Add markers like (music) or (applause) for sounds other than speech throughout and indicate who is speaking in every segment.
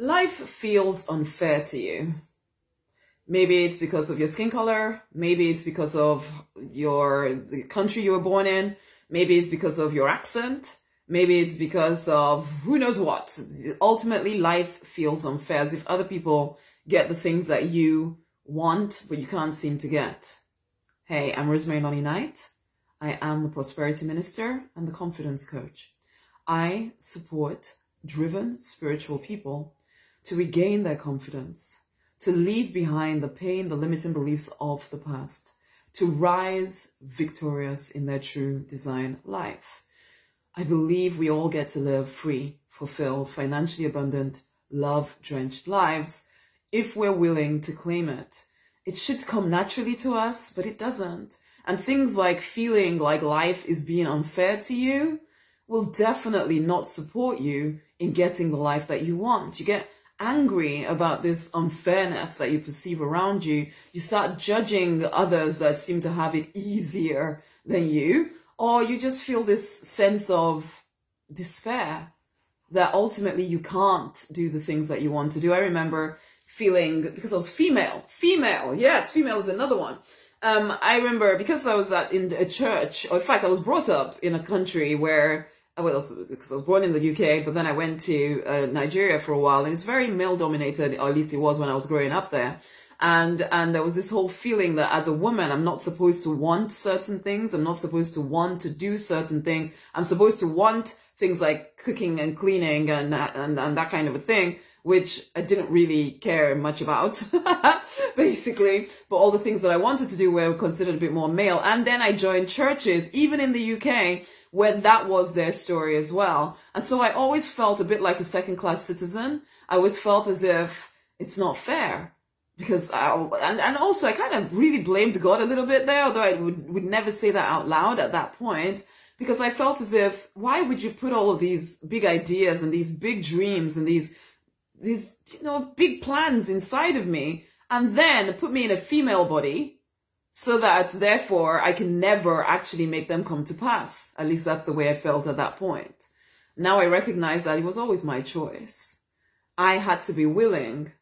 Speaker 1: life feels unfair to you. Maybe it's because of your skin color. Maybe it's because of your the country you were born in. Maybe it's because of your accent. Maybe it's because of who knows what. Ultimately, life feels unfair as if other people get the things that you want, but you can't seem to get. Hey, I'm Rosemary Lonnie Knight. I am the prosperity minister and the confidence coach. I support driven spiritual people to regain their confidence, to leave behind the pain, the limiting beliefs of the past, to rise victorious in their true design life. I believe we all get to live free, fulfilled, financially abundant, love drenched lives if we're willing to claim it. It should come naturally to us, but it doesn't. And things like feeling like life is being unfair to you will definitely not support you in getting the life that you want. You get angry about this unfairness that you perceive around you. You start judging others that seem to have it easier than you, or you just feel this sense of despair that ultimately you can't do the things that you want to do. I remember feeling because I was female, female, yes, female is another one. Um, I remember because I was at in a church, or in fact, I was brought up in a country where well, because I was born in the UK, but then I went to uh, Nigeria for a while, and it's very male dominated, or at least it was when I was growing up there. And and there was this whole feeling that as a woman, I'm not supposed to want certain things. I'm not supposed to want to do certain things. I'm supposed to want things like cooking and cleaning and and and that kind of a thing which I didn't really care much about, (laughs) (laughs) basically. But all the things that I wanted to do were considered a bit more male. And then I joined churches, even in the UK, where that was their story as well. And so I always felt a bit like a second class citizen. I always felt as if it's not fair. Because I, and, and also I kind of really blamed God a little bit there, although I would, would never say that out loud at that point because I felt as if, why would you put all of these big ideas and these big dreams and these these, you know, big plans inside of me and then put me in a female body so that therefore I can never actually make them come to pass. At least that's the way I felt at that point. Now I recognize that it was always my choice. I had to be willing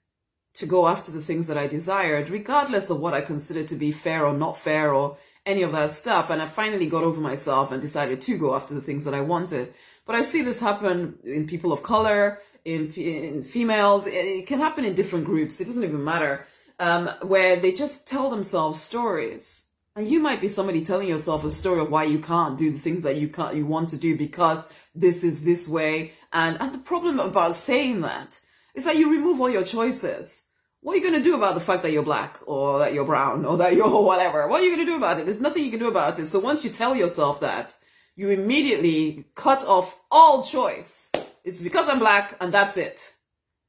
Speaker 1: to go after the things that I desired, regardless of what I considered to be fair or not fair or any of that stuff. And I finally got over myself and decided to go after the things that I wanted. But I see this happen in people of color, in, in females. It, it, can happen in different groups. It doesn't even matter. Um, where they just tell themselves stories. And you might be somebody telling yourself a story of why you can't do the things that you can't, you want to do because this is this way. And, and the problem about saying that is that you remove all your choices. What are you going to do about the fact that you're black or that you're brown or that you're (laughs) whatever? What are you going to do about it? There's nothing you can do about it. So once you tell yourself that, you immediately cut off all choice it's because I'm black and that's it.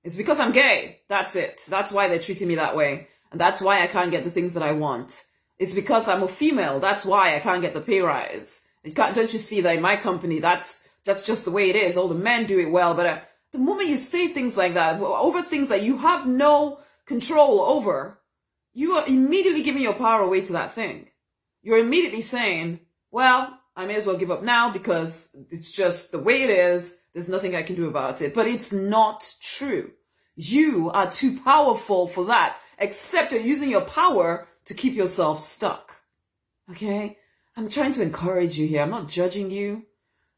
Speaker 1: It's because I'm gay. That's it. That's why they're treating me that way. And that's why I can't get the things that I want. It's because I'm a female. That's why I can't get the pay rise. don't you see that in my company, that's, that's just the way it is. All the men do it well. But uh, the moment you say things like that over things that you have no control over, you are immediately giving your power away to that thing. You're immediately saying, well, I may as well give up now because it's just the way it is. There's nothing I can do about it. But it's not true. You are too powerful for that, except you're using your power to keep yourself stuck. Okay? I'm trying to encourage you here. I'm not judging you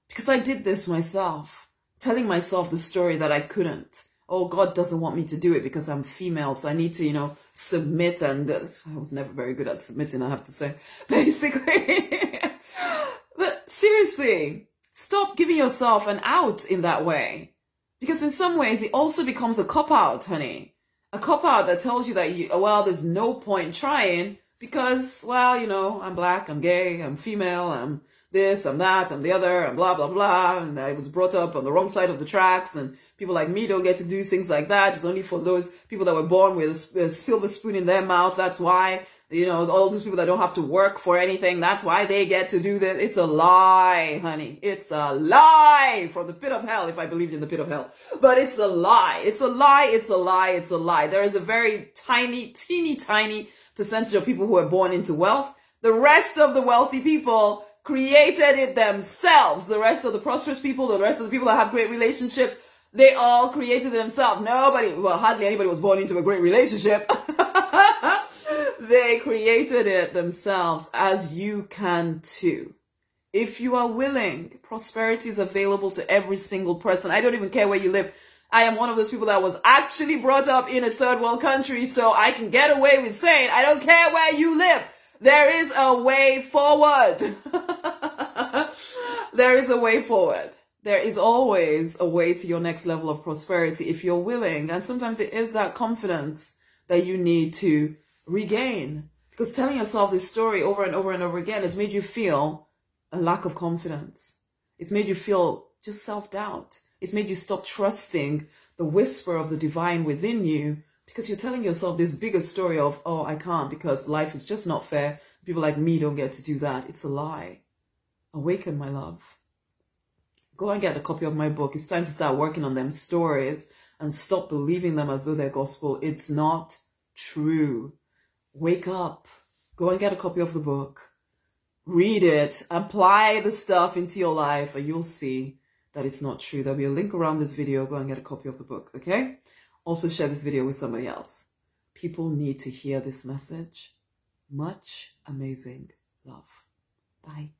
Speaker 1: because I did this myself, telling myself the story that I couldn't. Oh, God doesn't want me to do it because I'm female, so I need to, you know, submit. And uh, I was never very good at submitting, I have to say, (laughs) basically. (laughs) but seriously, Stop giving yourself an out in that way. Because in some ways, it also becomes a cop out, honey. A cop out that tells you that, you, well, there's no point trying because, well, you know, I'm black, I'm gay, I'm female, I'm this, I'm that, I'm the other, and blah, blah, blah. And I was brought up on the wrong side of the tracks and people like me don't get to do things like that. It's only for those people that were born with a, a silver spoon in their mouth. That's why you know, all those people that don't have to work for anything, that's why they get to do this. It's a lie, honey. It's a lie from the pit of hell, if I believed in the pit of hell. But it's a lie. It's a lie. It's a lie. It's a lie. There is a very tiny, teeny tiny percentage of people who are born into wealth. The rest of the wealthy people created it themselves. The rest of the prosperous people, the rest of the people that have great relationships, They all created themselves. Nobody, well, hardly anybody was born into a great relationship. (laughs) they created it themselves as you can too. If you are willing, prosperity is available to every single person. I don't even care where you live. I am one of those people that was actually brought up in a third world country, so I can get away with saying, I don't care where you live. There is a way forward. (laughs) there is a way forward. There is always a way to your next level of prosperity if you're willing. And sometimes it is that confidence that you need to regain. Because telling yourself this story over and over and over again has made you feel a lack of confidence. It's made you feel just self doubt. It's made you stop trusting the whisper of the divine within you because you're telling yourself this bigger story of, oh, I can't because life is just not fair. People like me don't get to do that. It's a lie. Awaken, my love. Go and get a copy of my book. It's time to start working on them stories and stop believing them as though they're gospel. It's not true. Wake up. Go and get a copy of the book. Read it. Apply the stuff into your life and you'll see that it's not true. There'll be a link around this video. Go and get a copy of the book, okay? Also share this video with somebody else. People need to hear this message. Much amazing love. Bye.